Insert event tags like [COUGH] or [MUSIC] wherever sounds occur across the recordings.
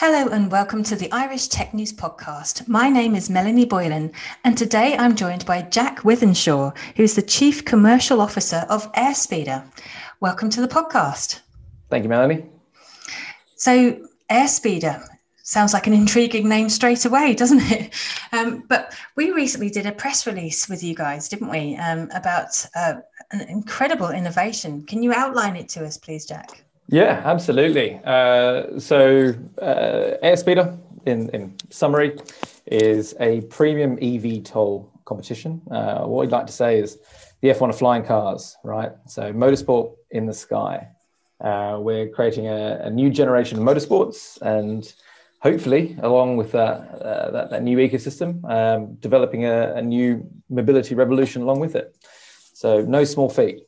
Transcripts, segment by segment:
Hello and welcome to the Irish Tech News Podcast. My name is Melanie Boylan, and today I'm joined by Jack Withenshaw, who's the Chief Commercial Officer of Airspeeder. Welcome to the podcast. Thank you, Melanie. So, Airspeeder sounds like an intriguing name straight away, doesn't it? Um, but we recently did a press release with you guys, didn't we, um, about uh, an incredible innovation. Can you outline it to us, please, Jack? Yeah, absolutely. Uh, so, uh, Airspeeder, in, in summary, is a premium eVTOL competition. Uh, what we'd like to say is the F1 of flying cars, right? So, motorsport in the sky. Uh, we're creating a, a, new generation of motorsports and hopefully, along with that, uh, that, that, new ecosystem, um, developing a, a new mobility revolution along with it. So, no small feat.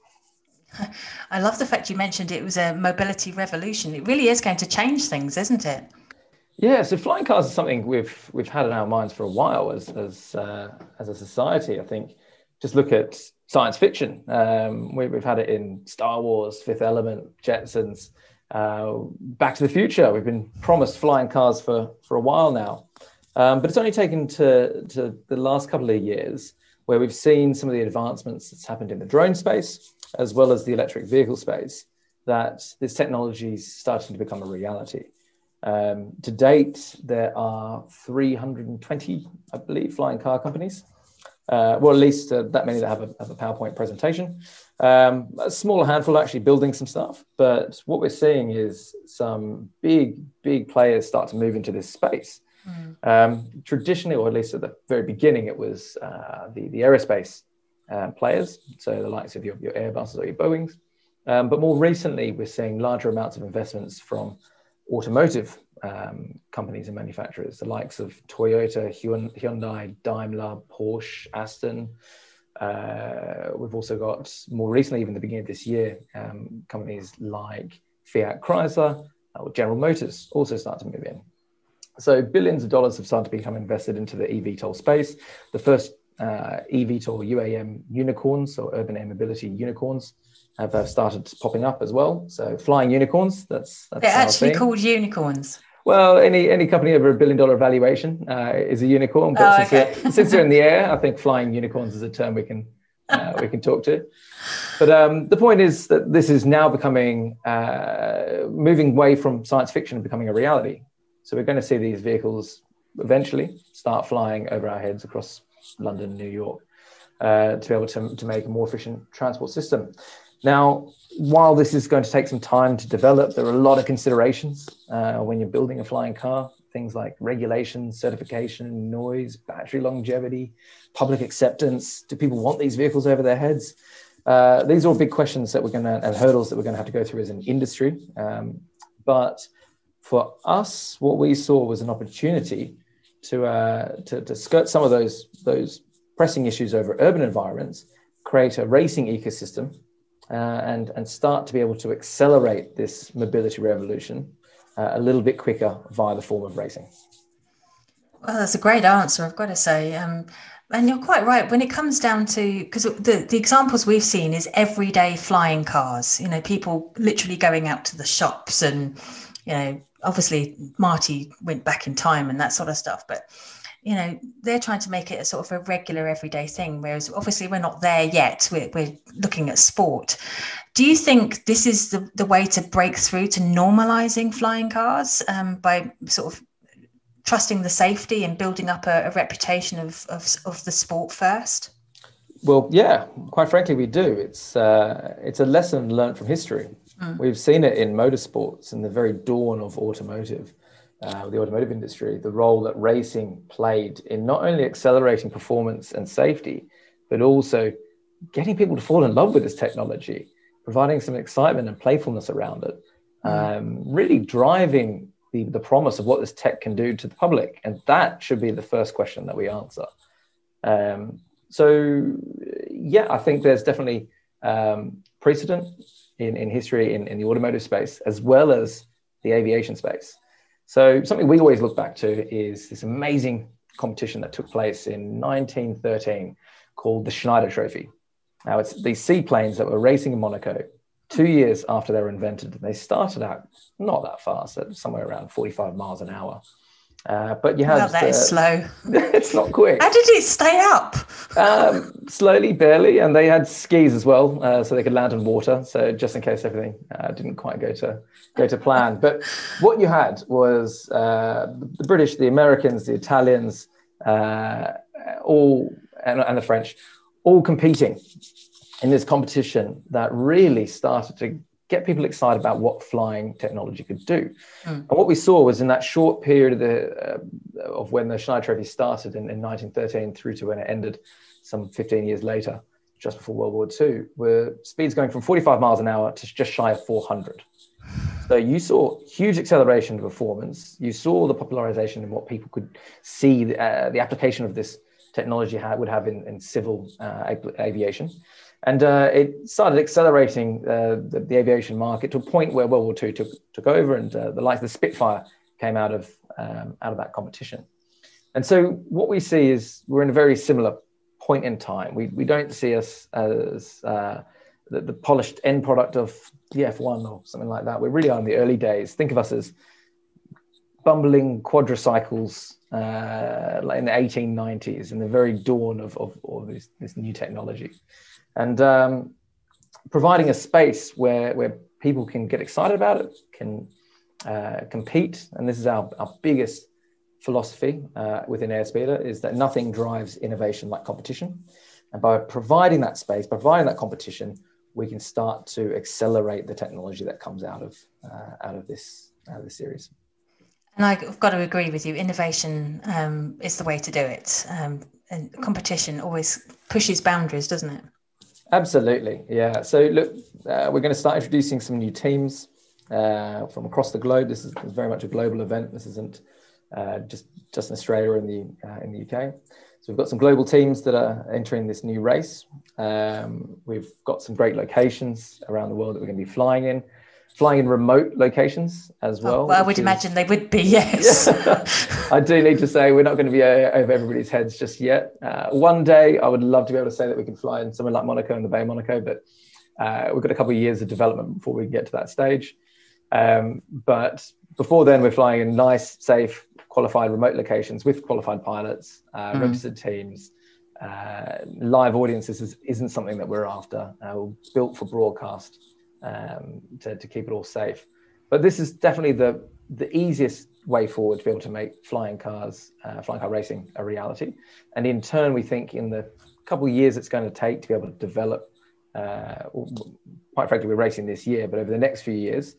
I love the fact you mentioned it was a mobility revolution. It really is going to change things, isn't it? Yeah, so flying cars is something we've we've had in our minds for a while as as uh, as a society. I think just look at science fiction. Um, we, have had it in Star Wars, Fifth Element, Jetsons, uh, Back to the Future. We've been promised flying cars for for a while now, um, but it's only taken to to the last couple of years where we've seen some of the advancements that's happened in the drone space as well as the electric vehicle space, that this technology is starting to become a reality. Um, to date, there are 320, I believe, flying car companies. Uh, well, at least uh, that many that have a, have a PowerPoint presentation. Um, a smaller handful actually building some stuff, but what we're seeing is some big, big players start to move into this space. Mm. Um, traditionally, or at least at the very beginning, it was uh, the, the aerospace uh, players, so the likes of your, your Airbuses or your Boeings. Um, but more recently, we're seeing larger amounts of investments from automotive um, companies and manufacturers, the likes of Toyota, Hyundai, Daimler, Porsche, Aston. Uh, we've also got more recently, even the beginning of this year, um, companies like Fiat Chrysler or General Motors also start to move in. So billions of dollars have started to become invested into the eVTOL space. The first uh, eVTOL UAM unicorns or urban air mobility unicorns have uh, started popping up as well. So flying unicorns, that's, that's they're actually called unicorns. Well, any any company over a billion dollar valuation uh, is a unicorn. But oh, since, okay. they're, since they're in the [LAUGHS] air, I think flying unicorns is a term we can uh, we can talk to. But um, the point is that this is now becoming uh, moving away from science fiction and becoming a reality. So we're going to see these vehicles eventually start flying over our heads across London, New York, uh, to be able to, to make a more efficient transport system. Now, while this is going to take some time to develop, there are a lot of considerations uh, when you're building a flying car. Things like regulation, certification, noise, battery longevity, public acceptance. Do people want these vehicles over their heads? Uh, these are all big questions that we're going to and hurdles that we're going to have to go through as an industry. Um, but for us, what we saw was an opportunity to, uh, to, to skirt some of those, those pressing issues over urban environments, create a racing ecosystem, uh, and, and start to be able to accelerate this mobility revolution uh, a little bit quicker via the form of racing. Well, that's a great answer, I've got to say. Um, and you're quite right. When it comes down to, because the, the examples we've seen is everyday flying cars, you know, people literally going out to the shops and, you know, obviously Marty went back in time and that sort of stuff, but you know they're trying to make it a sort of a regular everyday thing whereas obviously we're not there yet. We're, we're looking at sport. Do you think this is the, the way to break through to normalizing flying cars um, by sort of trusting the safety and building up a, a reputation of, of, of, the sport first? Well yeah quite frankly we do. It's uh, it's a lesson learned from history Mm. We've seen it in motorsports in the very dawn of automotive, uh, the automotive industry, the role that racing played in not only accelerating performance and safety, but also getting people to fall in love with this technology, providing some excitement and playfulness around it, mm. um, really driving the, the promise of what this tech can do to the public? And that should be the first question that we answer. Um, so, yeah, I think there's definitely um, precedent in, in history in, in the automotive space as well as the aviation space. So, something we always look back to is this amazing competition that took place in 1913 called the Schneider Trophy. Now, it's these seaplanes that were racing in Monaco two years after they were invented. And they started out not that fast, at somewhere around 45 miles an hour. Uh, but you have well, that uh, is slow. [LAUGHS] it's not quick. How did it stay up? um, slowly, barely, and they had skis as well, uh, so they could land on water. So just in case everything uh, didn't quite go to go to plan. But what you had was uh, the British, the Americans, the Italians, uh, all and, and the French, all competing in this competition that really started to get people excited about what flying technology could do. Mm. And what we saw was in that short period of, the, uh, of when the Schneider Trophy started in, in 1913 through to when it ended some 15 years later, just before World War II, were speeds going from 45 miles an hour to just shy of 400. So you saw huge acceleration of performance. You saw the popularization in what people could see the, uh, the application of this technology ha- would have in, in civil uh, aviation. And uh, it started accelerating uh, the, the, aviation market to a point where World War II took, took over and uh, the likes of the Spitfire came out of, um, out of that competition. And so what we see is we're in a very similar point in time. We, we don't see us as uh, the, the, polished end product of the F1 or something like that. We really are in the early days. Think of us as bumbling quadricycles uh, in the 1890s, in the very dawn of, of, of this, this new technology and um, providing a space where, where people can get excited about it, can uh, compete. And this is our, our biggest philosophy uh, within Airspeeder is that nothing drives innovation like competition. And by providing that space, providing that competition, we can start to accelerate the technology that comes out of, uh, out of, this, out of this series. And I've got to agree with you. Innovation um, is the way to do it. Um, and competition always pushes boundaries, doesn't it? Absolutely, yeah. So look, uh, we're going to start introducing some new teams uh, from across the globe. This is, very much a global event. This isn't uh, just just in Australia in the uh, in the UK. So we've got some global teams that are entering this new race. Um, we've got some great locations around the world that we're going to be flying in flying in remote locations as well. Oh, well I would is, imagine they would be, [LAUGHS] yes. [LAUGHS] I do need to say we're not going to be over everybody's heads just yet. Uh, one day, I would love to be able to say that we can fly in somewhere like Monaco and the Bay of Monaco, but uh, we've got a couple of years of development before we can get to that stage. Um, but before then, we're flying in nice, safe, qualified remote locations with qualified pilots, uh, mm. registered teams. Uh, live audiences is, isn't something that we're after. Uh, we're built for broadcast um, to, to keep it all safe. But this is definitely the, the easiest way forward to be able to make flying cars, uh, flying car racing a reality. And in turn, we think in the couple of years it's going to take to be able to develop, uh, quite frankly, we're racing this year, but over the next few years,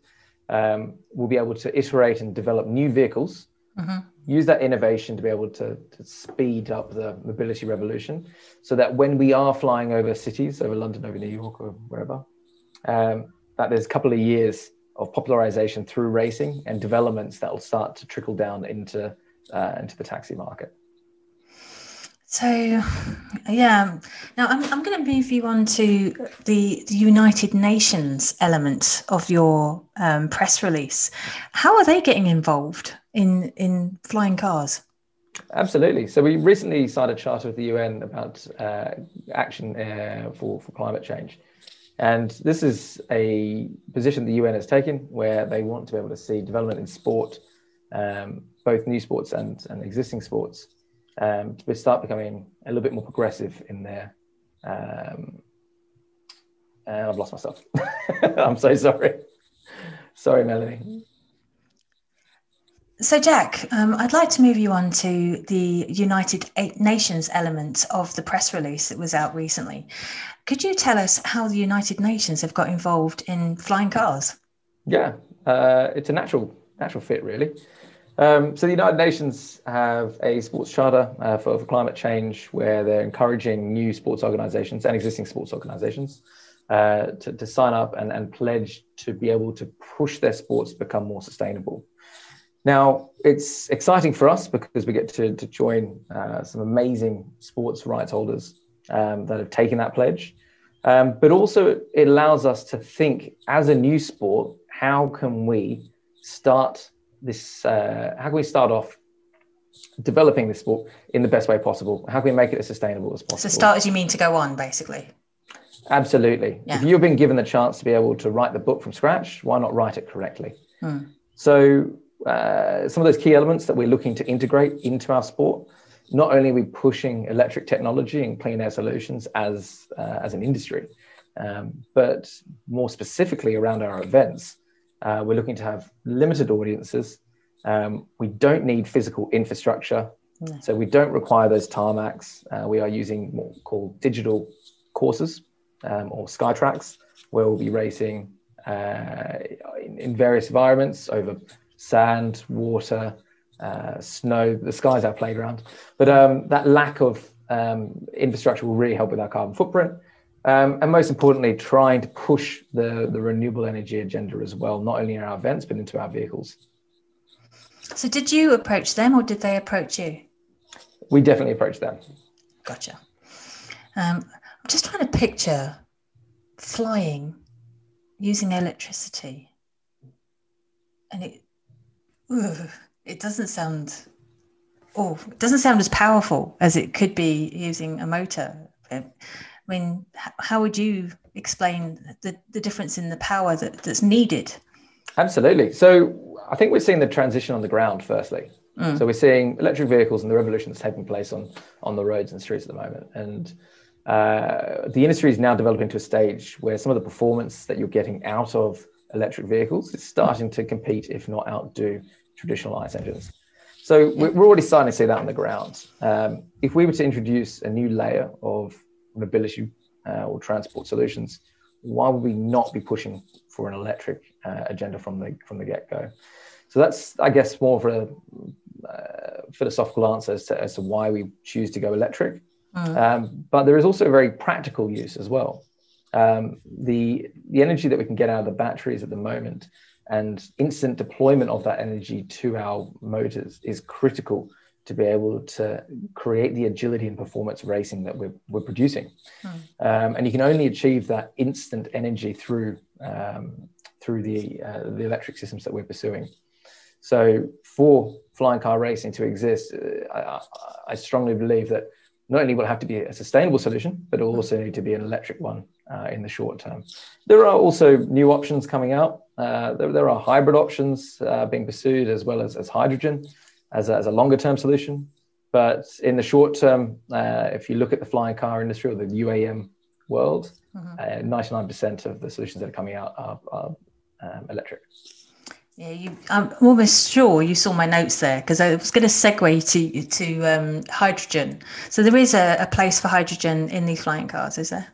um, we'll be able to iterate and develop new vehicles, mm-hmm. use that innovation to be able to, to speed up the mobility revolution so that when we are flying over cities, over London, over New York, or wherever, um, that there's a couple of years of popularization through racing and developments that will start to trickle down into uh, into the taxi market. So, yeah. Now I'm, I'm going to move you on to the, the United Nations element of your um, press release. How are they getting involved in in flying cars? Absolutely. So we recently signed a charter with the UN about uh, action uh, for for climate change. And this is a position the UN has taken where they want to be able to see development in sport, um, both new sports and, and existing sports, um, to start becoming a little bit more progressive in their. Um, and I've lost myself. [LAUGHS] I'm so sorry. Sorry, Melanie. So, Jack, um, I'd like to move you on to the United Nations element of the press release that was out recently. Could you tell us how the United Nations have got involved in flying cars? Yeah, uh, it's a natural natural fit, really. Um, so the United Nations have a sports charter uh, for, for, climate change, where they're encouraging new sports organisations and existing sports organisations uh, to, to sign up and, and pledge to be able to push their sports to become more sustainable. Now, it's exciting for us because we get to, to join uh, some amazing sports rights holders um, that have taken that pledge. Um, but also, it allows us to think as a new sport, how can we start this? Uh, how can we start off developing this sport in the best way possible? How can we make it as sustainable as possible? So, start as you mean to go on, basically. Absolutely. Yeah. If you've been given the chance to be able to write the book from scratch, why not write it correctly? Hmm. So, uh, some of those key elements that we're looking to integrate into our sport. Not only are we pushing electric technology and clean air solutions as uh, as an industry, um, but more specifically around our events, uh, we're looking to have limited audiences. Um, we don't need physical infrastructure, no. so we don't require those tarmacs. Uh, we are using what called digital courses um, or SkyTracks, where we'll be racing uh, in, in various environments over sand, water, uh, snow. The sky's our playground. But um, that lack of um, infrastructure will really help with our carbon footprint. Um, and most importantly, trying to push the, the renewable energy agenda as well, not only in our events, but into our vehicles. So, did you approach them or did they approach you? We definitely approached them. Gotcha. Um, I'm just trying to picture flying using electricity. And it [SIGHS] it doesn't sound oh it doesn't sound as powerful as it could be using a motor. I mean how would you explain the, the difference in the power that, that's needed? Absolutely. So i think we're seeing the transition on the ground firstly. Mm. so we're seeing electric vehicles and the revolution that's taking place on on the roads and streets at the moment. And uh, the industry is now developing to a stage where some of the performance that you're getting out of electric vehicles is starting to compete, if not outdo, traditional ICE engines. So we're already starting to see that on the ground. Um, if we were to introduce a new layer of mobility uh, or transport solutions, why would we not be pushing for an electric uh, agenda from the from the get go? So that's, I guess, more of a uh, philosophical answer as to, as to why we choose to go electric. Mm. Um, but there is also a very practical use as well. Um, the the energy that we can get out of the batteries at the moment and instant deployment of that energy to our motors is critical to be able to create the agility and performance racing that we're, we're producing. Hmm. Um, and you can only achieve that instant energy through um, through the uh, the electric systems that we're pursuing. So for flying car racing to exist, uh, I, I, strongly believe that not only will it have to be a sustainable solution, but it will also need to be an electric one uh, in the short term. There are also new options coming out. Uh, there, there, are hybrid options uh, being pursued as well as, as hydrogen as a, as a longer term solution. But in the short term, uh, if you look at the flying car industry or the UAM world, mm-hmm. 99% uh, of the solutions that are coming out are, are um, electric. Yeah, you, I'm almost sure you saw my notes there because I was going to segue to to um, hydrogen. So there is a, a, place for hydrogen in these flying cars, is there?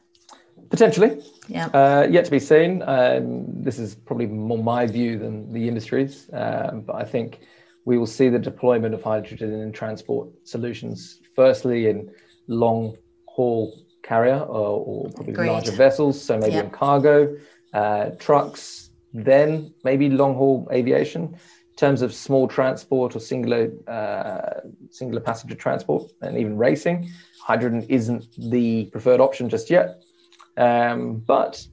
Potentially. Yeah. Uh, yet to be seen. Um, this is probably more my view than the industry's, um, but I think we will see the deployment of hydrogen in transport solutions. Firstly, in long haul carrier or, or probably Agreed. larger vessels, so maybe in cargo, uh, trucks, then maybe long haul aviation. In terms of small transport or singular uh, singular passenger transport and even racing, hydrogen isn't the preferred option just yet. Um, but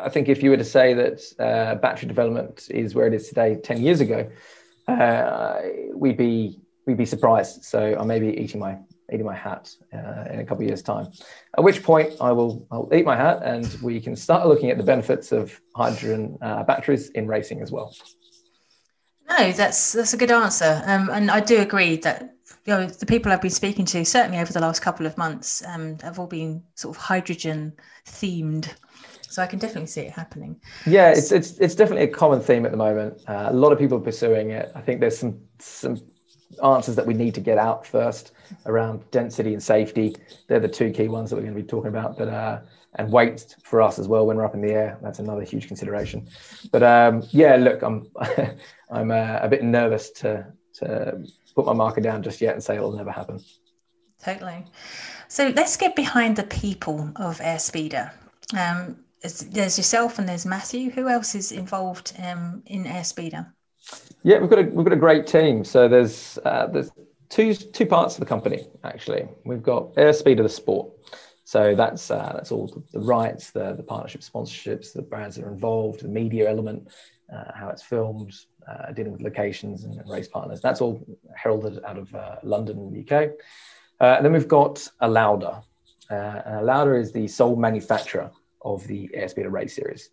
I think if you were to say that uh, battery development is where it is today, ten years ago, uh, we'd be we'd be surprised. So I may be eating my eating my hat uh, in a couple of years' time. At which point I will I'll eat my hat, and we can start looking at the benefits of hydrogen uh, batteries in racing as well. No, that's that's a good answer, um, and I do agree that you know, the people I've been speaking to, certainly over the last couple of months, um, have all been sort of hydrogen themed. So I can definitely see it happening. Yeah, it's it's it's definitely a common theme at the moment. Uh, a lot of people are pursuing it. I think there's some some answers that we need to get out first around density and safety. They're the two key ones that we're going to be talking about. But uh, and weight for us as well when we're up in the air. That's another huge consideration. But um, yeah, look, I'm [LAUGHS] I'm uh, a bit nervous to to put my marker down just yet and say it'll never happen. Totally. So let's get behind the people of Airspeeder. Um, there's yourself and there's Matthew. Who else is involved um, in Airspeeder? Yeah, we've got a we've got a great team. So there's uh, there's two two parts of the company actually. We've got Airspeeder the sport. So that's uh, that's all the, the rights, the the partnership sponsorships, the brands that are involved, the media element, uh, how it's filmed, uh, dealing with locations and, and, race partners. That's all heralded out of uh, London in the UK. Uh, and then we've got Alauda. Uh, and Alauda is the sole manufacturer of the Airspeeder race series.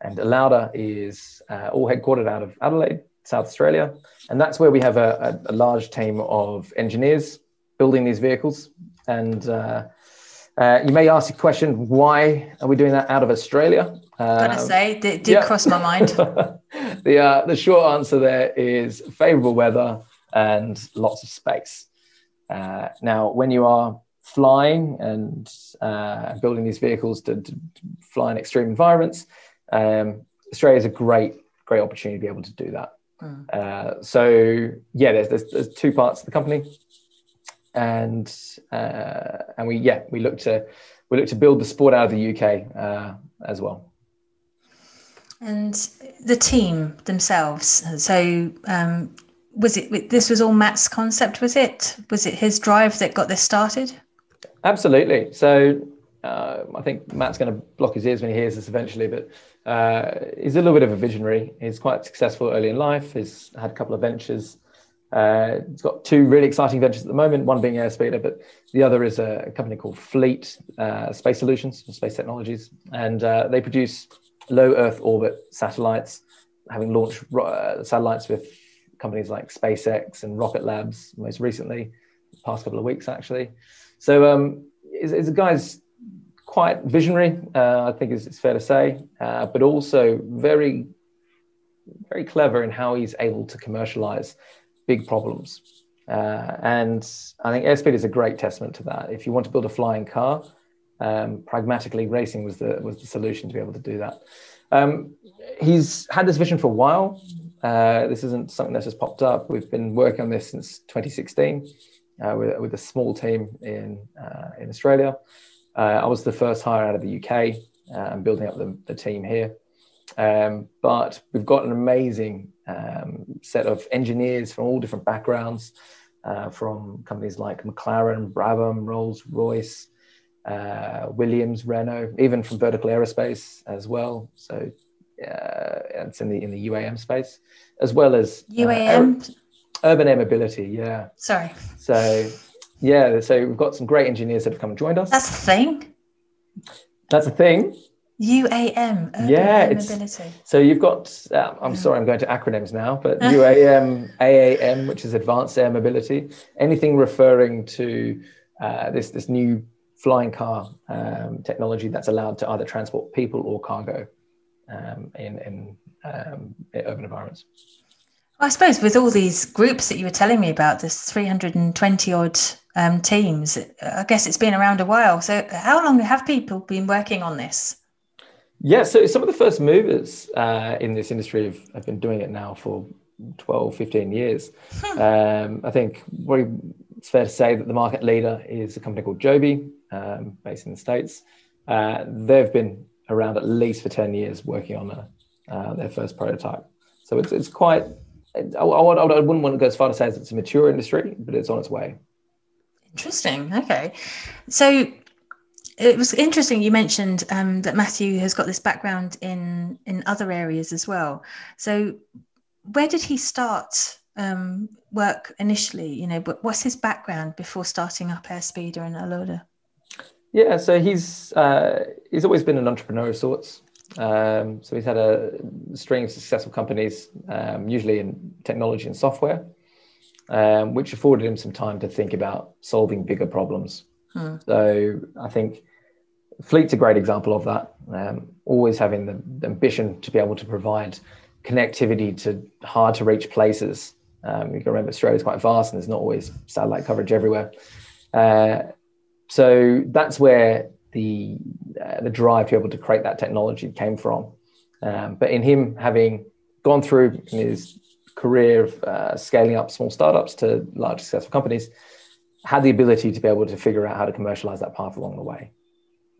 And Alauda is all headquartered out of Adelaide, South Australia. And that's where we have a, a, a large team of engineers building these vehicles. And uh, uh, you may ask the question, why are we doing that out of Australia? Uh, Gotta say, it did yeah. cross my mind. [LAUGHS] the, uh, the short answer there is favorable weather and lots of space. Uh, now, when you are flying and uh, building these vehicles to, to, fly in extreme environments, um, Australia is a great, great opportunity to be able to do that. Mm. Uh, so yeah, there's, there's, there's two parts of the company, and uh, and we yeah we look to we look to build the sport out of the UK uh, as well. And the team themselves. So um, was it this was all Matt's concept? Was it was it his drive that got this started? Absolutely. So uh, I think Matt's going to block his ears when he hears this eventually, but uh, he's a little bit of a visionary. He's quite successful early in life. He's had a couple of ventures. Uh, he's got two really exciting ventures at the moment. One being Airspeeder, but the other is a company called Fleet uh, Space Solutions, Space Technologies, and uh, they produce low Earth orbit satellites. Having launched uh, satellites with companies like SpaceX and Rocket Labs most recently, past couple of weeks actually. So um, it's, it's a guy's quite visionary, uh, I think it's, fair to say, uh, but also very, very clever in how he's able to commercialize big problems. Uh, and I think Airspeeder is a great testament to that. If you want to build a flying car, um, pragmatically, racing was the was the solution to be able to do that. Um, he's had this vision for a while. Uh, this isn't something that's just popped up. We've been working on this since 2016 uh, with, with a small team in uh, in Australia. Uh, I was the first hire out of the UK uh, and building up the, the team here. Um, but we've got an amazing um, set of engineers from all different backgrounds, uh, from companies like McLaren, Brabham, Rolls Royce, uh, Williams, Renault, even from Vertical Aerospace as well. So uh, it's in the in the UAM space, as well as UAM, urban air mobility. Yeah. Sorry. So yeah, so we've got some great engineers that have come and joined us. That's a thing. That's a thing. UAM. yeah, it's, mobility. so you've got. Uh, I'm sorry, I'm going to acronyms now, but [LAUGHS] UAM, AAM, which is Advanced Air Mobility. Anything referring to uh, this this new flying car um, technology that's allowed to either transport people or cargo um, in in, um, urban environments. I suppose with all these groups that you were telling me about, there's 320 odd um, teams. I guess it's been around a while. So, how long have people been working on this? Yeah, so some of the first movers uh, in this industry have, have, been doing it now for 12, 15 years. Hmm. Um, I think it's fair to say that the market leader is a company called Joby, um, based in the States. Uh, they've been around at least for 10 years working on a, uh, their first prototype. So it's, it's quite I, I, I, wouldn't want to go as far to say it's a mature industry, but it's on its way. Interesting. Okay. So it was interesting you mentioned um, that Matthew has got this background in in other areas as well. So where did he start um, work initially? You know, what's his background before starting up Airspeeder and Alauda? Yeah, so he's uh, he's always been an entrepreneur of sorts. Um, so he's had a string of successful companies, um, usually in technology and software, um, which afforded him some time to think about solving bigger problems. Hmm. So I think Fleet's a great example of that. Um, always having the, the, ambition to be able to provide connectivity to hard to reach places. Um, you can remember Australia is quite vast and there's not always satellite coverage everywhere. Uh, so that's where the uh, the drive to be able to create that technology came from. Um, but in him having gone through his career of uh, scaling up small startups to large successful companies, had the ability to be able to figure out how to commercialize that path along the way.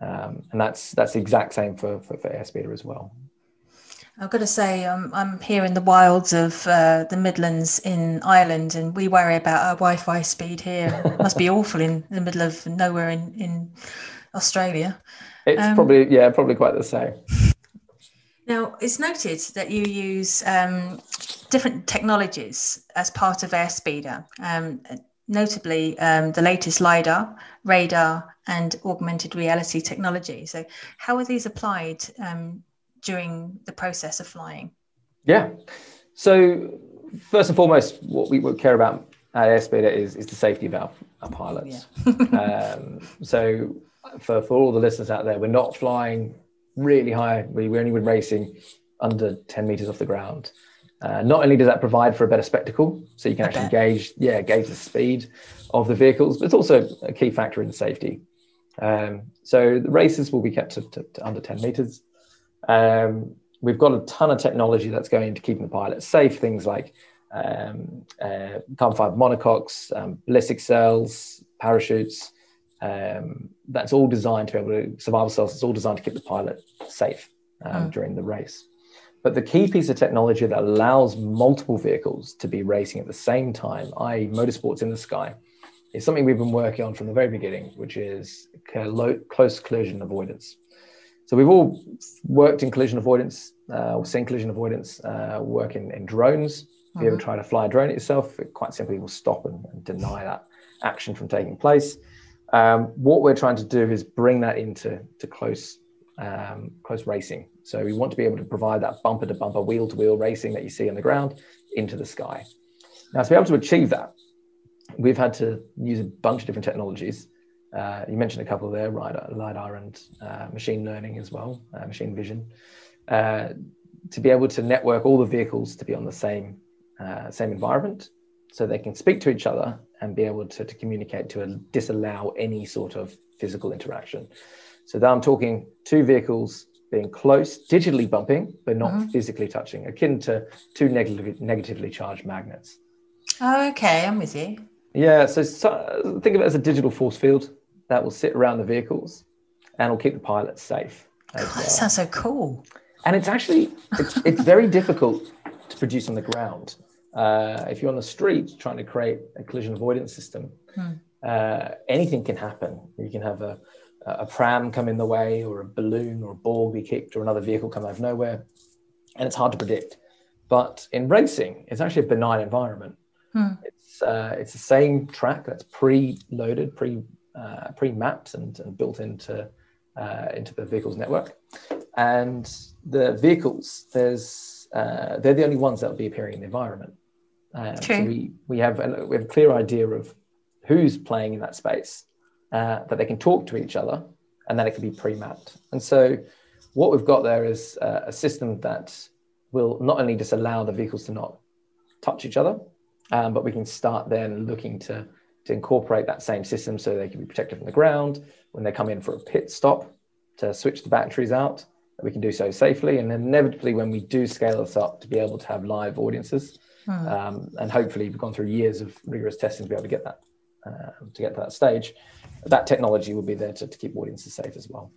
Um, and that's that's the exact same for, for, for Airspeeder as well. I've got to say, um, I'm here in the wilds of uh, the Midlands in Ireland, and we worry about our Wi-Fi speed here. It must be [LAUGHS] awful in the middle of nowhere in, in Australia. It's um, probably yeah, probably quite the same. Now, it's noted that you use um, different technologies as part of Airspeeder, um, notably um, the latest LiDAR, radar, and augmented reality technology. So, how are these applied um, during the process of flying? Yeah. So first and foremost, what we would care about at Airspeeder is, is the safety of our, pilots. Yeah. [LAUGHS] [LAUGHS] um, so for, for all the listeners out there, we're not flying really high. We, we only racing under 10 meters off the ground. Uh, not only does that provide for a better spectacle, so you can I actually bet. gauge, yeah, gauge the speed of the vehicles, but it's also a key factor in safety. Um, so the races will be kept to, to, to under 10 meters. Um, we've got a ton of technology that's going into keeping the pilots safe. Things like um, uh, carbon fiber monocoques, um, ballistic cells, parachutes. Um, that's all designed to be able to survival cells. It's all designed to keep the pilot safe mm. during the race. But the key piece of technology that allows multiple vehicles to be racing at the same time, i.e., motorsports in the sky, is something we've been working on from the very beginning, which is close collision avoidance. So we've all worked in collision avoidance uh, or seen collision avoidance uh, work in, in drones. If you ever mm-hmm. try to fly a drone yourself, it quite simply will stop and, and deny that action from taking place. Um, what we're trying to do is bring that into to close um, close racing. So we want to be able to provide that bumper to bumper, wheel to wheel racing that you see on the ground into the sky. Now, to be able to achieve that, we've had to use a bunch of different technologies. Uh, you mentioned a couple there, LiDAR and uh, machine learning as well, uh, machine vision, uh, to be able to network all the vehicles to be on the same, uh, same environment so they can speak to each other and be able to, to communicate to disallow any sort of physical interaction. So now I'm talking two vehicles being close, digitally bumping, but not mm-hmm. physically touching, akin to two negatively, negatively charged magnets. Oh, okay, I'm with you. Yeah, so, so think of it as a digital force field that will sit around the vehicles and will keep the pilots safe. God, well. That sounds so cool. And it's actually it's, it's very difficult to produce on the ground. Uh, if you're on the street trying to create a collision avoidance system, hmm. uh, anything can happen. You can have a, a pram come in the way, or a balloon, or a ball be kicked, or another vehicle come out of nowhere, and it's hard to predict. But in racing, it's actually a benign environment. Hmm. It's uh, it's the same track that's pre-loaded, pre uh, pre-mapped and, and, built into uh, into the vehicle's network. And the vehicles, there's uh, they're the only ones that will be appearing in the environment. Uh, so we we have a, we have a clear idea of who's playing in that space, uh, that they can talk to each other, and then it can be pre-mapped. And so what we've got there is uh, a system that will not only just allow the vehicles to not touch each other, um, but we can start then looking to to incorporate that same system so they can be protected from the ground. When they come in for a pit stop to switch the batteries out we can do so safely. And inevitably when we do scale this up to be able to have live audiences hmm. um, and hopefully we've gone through years of rigorous testing to be able to get that uh, to get to that stage that technology will be there to, to keep audiences safe as well.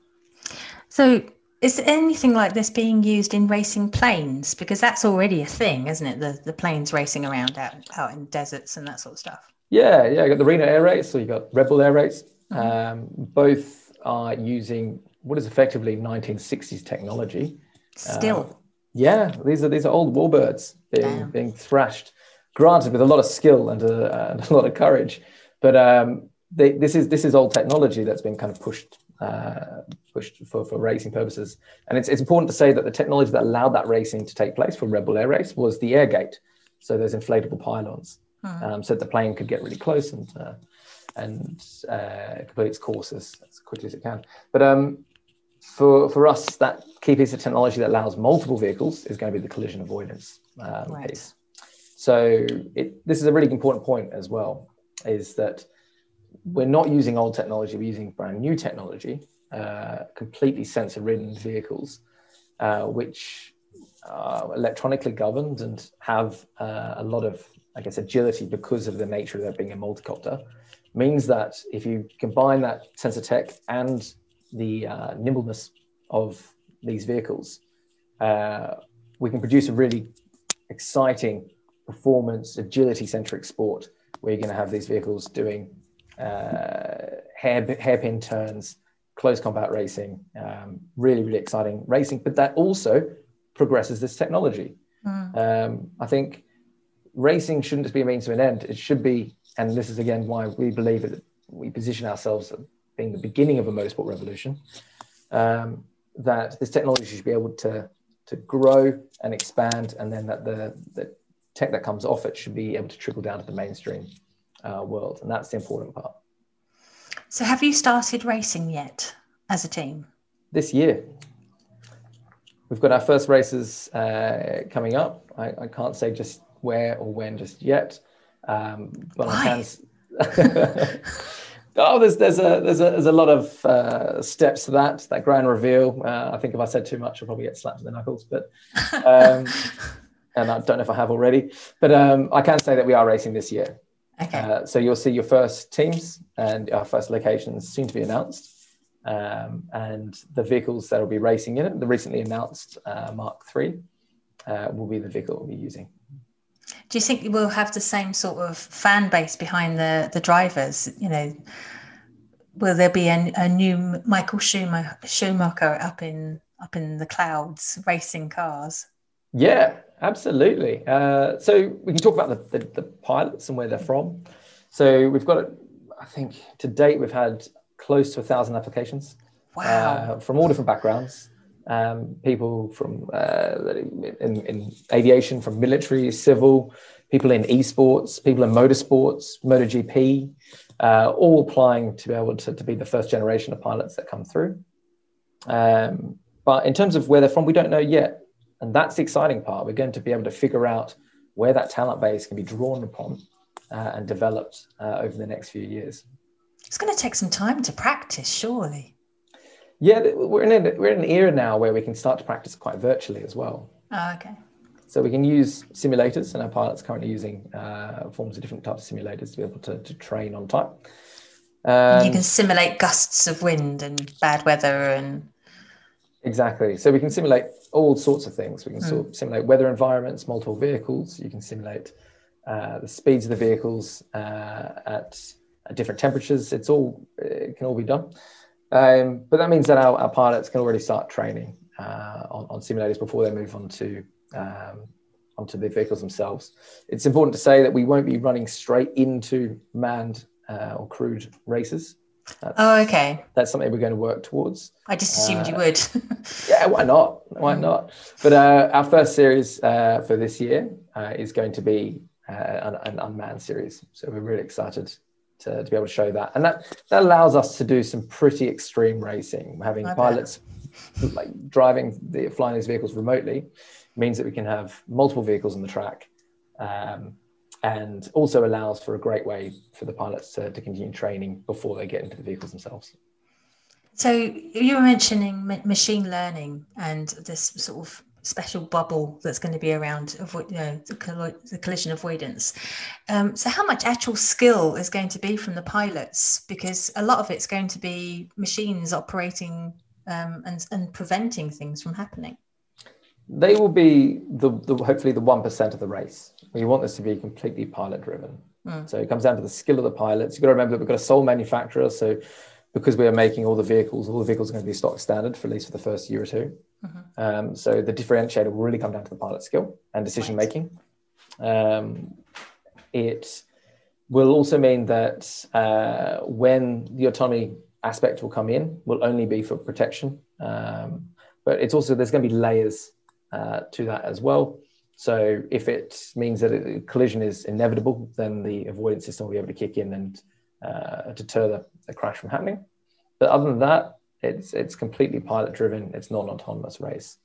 So is anything like this being used in racing planes? Because that's already a thing isn't it? The, the planes racing around out, out in deserts and that sort of stuff yeah, yeah. You got the Reno Air Race, so you got Red Bull Air Race. Mm-hmm. Um, both are using what is effectively 1960s technology. Still. Uh, yeah, these are these are old warbirds being being thrashed, granted with a lot of skill and a, uh, and a lot of courage, but um, they, this is this is old technology that's been kind of pushed uh, pushed for, for racing purposes. And it's, it's important to say that the technology that allowed that racing to take place for Red Bull Air Race was the air gate. So there's inflatable pylons mm. um, so that the plane could get really close and uh, and uh, complete its course as, as, quickly as it can. But um, for for us, that key piece of technology that allows multiple vehicles is going to be the collision avoidance um, right. piece. So it, this is a really important point as well, is that we're not using old technology, we're using brand new technology, uh, completely sensor-ridden vehicles, uh, which are electronically governed and have uh, a lot of I guess, agility because of the nature of that being a multicopter, means that if you combine that sensor tech and the uh, nimbleness of these vehicles, uh, we can produce a really exciting performance, agility centric sport where you're going to have these vehicles doing uh, hair, hairpin turns, close combat racing, um, really, really exciting racing. But that also progresses this technology. Mm. Um, I think racing shouldn't just be a means to an end. It should be, and this is again why we believe that we position ourselves as being the beginning of a motorsport revolution. Um, that this technology should be able to to grow and expand, and then that the the tech that comes off it should be able to trickle down to the mainstream uh, world, and that's the important part. So, have you started racing yet as a team? This year, we've got our first races uh, coming up. I, I, can't say just where or when just yet, um, but Why? I can. [LAUGHS] Oh, there's there's a there's a there's a lot of uh, steps to that that grand reveal. Uh, I think if I said too much, I'll probably get slapped in the knuckles. But um, [LAUGHS] and I don't know if I have already. But um, I can say that we are racing this year. Okay. Uh, so you'll see your first teams and our first locations soon to be announced. Um, and the vehicles that will be racing in it, the recently announced uh, Mark III, uh, will be the vehicle we'll be using. Do you think we'll have the same sort of fan base behind the the drivers? You know, will there be a, a new Michael Schumacher, Schumacher up in up in the clouds racing cars? Yeah, absolutely. Uh, so we can talk about the, the, the, pilots and where they're from. So we've got, I think to date, we've had close to a thousand applications wow. uh, from all different backgrounds. Um, people from uh, in, in, aviation, from military, civil, people in esports, people in motorsports, MotoGP, uh, all applying to be able to, to be the first generation of pilots that come through. Um, but in terms of where they're from, we don't know yet. And that's the exciting part. We're going to be able to figure out where that talent base can be drawn upon uh, and developed uh, over the next few years. It's going to take some time to practice, surely. Yeah, we're in, a, we're in an era now where we can start to practice quite virtually as well. Oh, okay. So we can use simulators, and our pilots are currently using uh, forms of different types of simulators to be able to, to train on time. Um, you can simulate gusts of wind and bad weather and Exactly. So we can simulate all sorts of things. We can mm. sort of simulate weather environments, multiple vehicles. You can simulate uh, the speeds of the vehicles uh, at, at, different temperatures. It's all it can all be done. Um, but that means that our, our, pilots can already start training uh, on, on, simulators before they move on to um, onto the vehicles themselves. It's important to say that we won't be running straight into manned uh, or crewed races. That's, oh, okay. That's something we're going to work towards. I just assumed uh, you would. [LAUGHS] yeah, why not? Why not? But uh, our first series uh, for this year uh, is going to be uh, an, an, unmanned series. So we're really excited to, to be able to show that. And that, that allows us to do some pretty extreme racing. Having I pilots like driving the flying these vehicles remotely means that we can have multiple vehicles on the track. Um, and also allows for a great way for the pilots to, to continue training before they get into the vehicles themselves. So you were mentioning machine learning and this sort of special bubble that's going to be around avoid, you know, the, the collision avoidance. Um, so how much actual skill is going to be from the pilots? Because a lot of it's going to be machines operating um, and, and preventing things from happening. They will be the, the hopefully the one percent of the race. We want this to be completely pilot driven. Mm. So it comes down to the skill of the pilots. You've got to remember that we've got a sole manufacturer. So because we are making all the vehicles, all the vehicles are going to be stock standard for at least for the first year or 2 mm-hmm. um, so the differentiator will really come down to the pilot skill and decision making. Um, it will also mean that uh, when the autonomy aspect will come in, will only be for protection. Um, but it's also there's going to be layers uh, to that as well. So if it means that a collision is inevitable, then the avoidance system will be able to kick in and uh, deter the, the, crash from happening. But other than that, it's it's completely pilot driven. It's not an autonomous race,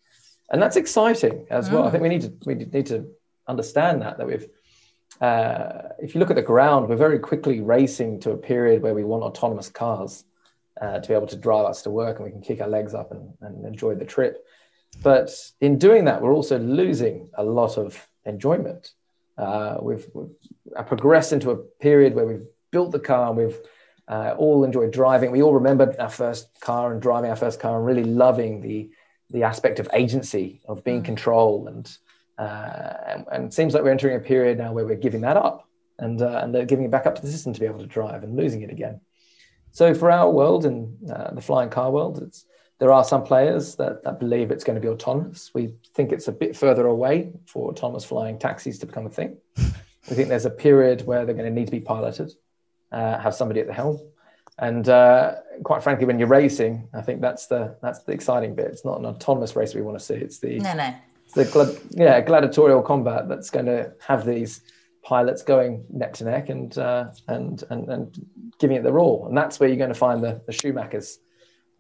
and that's exciting as mm. well. I think we need to we need to understand that that we've. Uh, if you look at the ground, we're very quickly racing to a period where we want autonomous cars uh, to be able to drive us to work and we can kick our legs up and, and enjoy the trip. But in doing that, we're also losing a lot of enjoyment. Uh, we've, we've progressed into a period where we've built the car and we've uh, all enjoyed driving. We all remember our first car and driving our first car and really loving the the aspect of agency, of being mm. control, and, uh, and, and it seems like we're entering a period now where we're giving that up, and uh, and they're giving it back up to the system to be able to drive and losing it again. So for our world and uh, the flying car world, it's there are some players that, that believe it's going to be autonomous. We think it's a bit further away for autonomous flying taxis to become a thing. We think there's a period where they're going to need to be piloted, uh, have somebody at the helm, and uh, quite frankly, when you're racing, I think that's the that's the exciting bit. It's not an autonomous race we want to see. It's the no, no. It's the glad, yeah gladiatorial combat that's going to have these pilots going neck to neck and uh, and and and giving it their all. And that's where you're going to find the, the Schumachers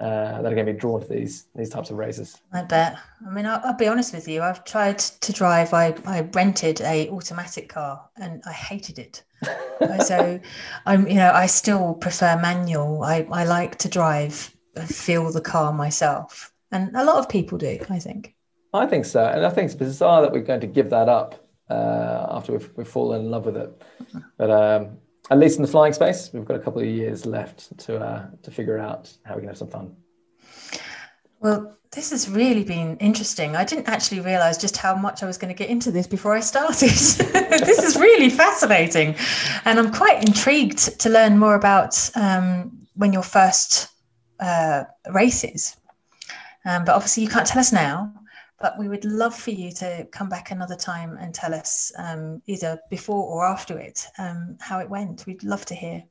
uh, that are going to be drawn to these these types of races. I bet. I mean, I'll, I'll, be honest with you. I've tried to drive. I, I rented a automatic car and I hated it. [LAUGHS] so I'm you know I still prefer manual. I, I like to drive, feel the car myself, and a lot of people do. I think. I think so, and I think it's bizarre that we're going to give that up uh, after we've, we've fallen in love with it. But um, at least in the flying space, we've got a couple of years left to uh, to figure out how we can have some fun. Well, this has really been interesting. I didn't actually realize just how much I was going to get into this before I started. [LAUGHS] this is really fascinating. And I'm quite intrigued to learn more about um, when your first uh, races. Um, but obviously, you can't tell us now but we would love for you to come back another time and tell us um, either before or after it um, how it went. We'd love to hear.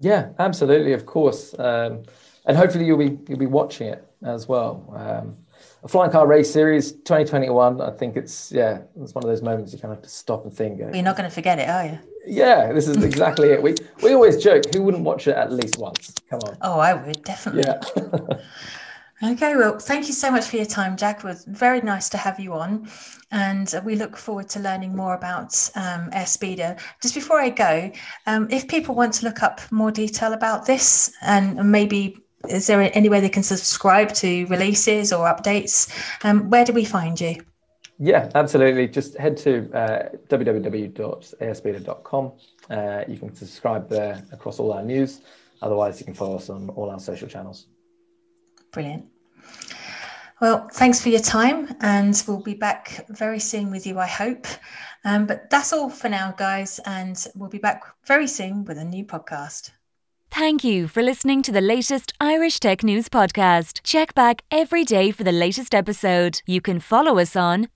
Yeah, absolutely, of course, um, and hopefully you'll be you'll be watching it as well. Um, a flying car race series 2021. I think it's yeah, it's one of those moments you kind of have to stop and think. You're not going to forget it, are you? Yeah, this is exactly it. We we always joke, who wouldn't watch it at least once? Come on. Oh, I would definitely. Yeah. [LAUGHS] Okay, well, thank you so much for your time, Jack. It was very nice to have you on. And we look forward to learning more about um, Airspeeder. Just before I go, um, if people want to look up more detail about this and maybe is there any way they can subscribe to releases or updates? Um, where do we find you? Yeah, absolutely. Just head to uh, www.airspeeder.com. Uh, you can subscribe there across all our news. Otherwise, you can follow us on all our social channels. Brilliant. Well, thanks for your time, and we'll be back very soon with you, I hope. Um, but that's all for now, guys, and we'll be back very soon with a new podcast. Thank you for listening to the latest Irish Tech News podcast. Check back every day for the latest episode. You can follow us on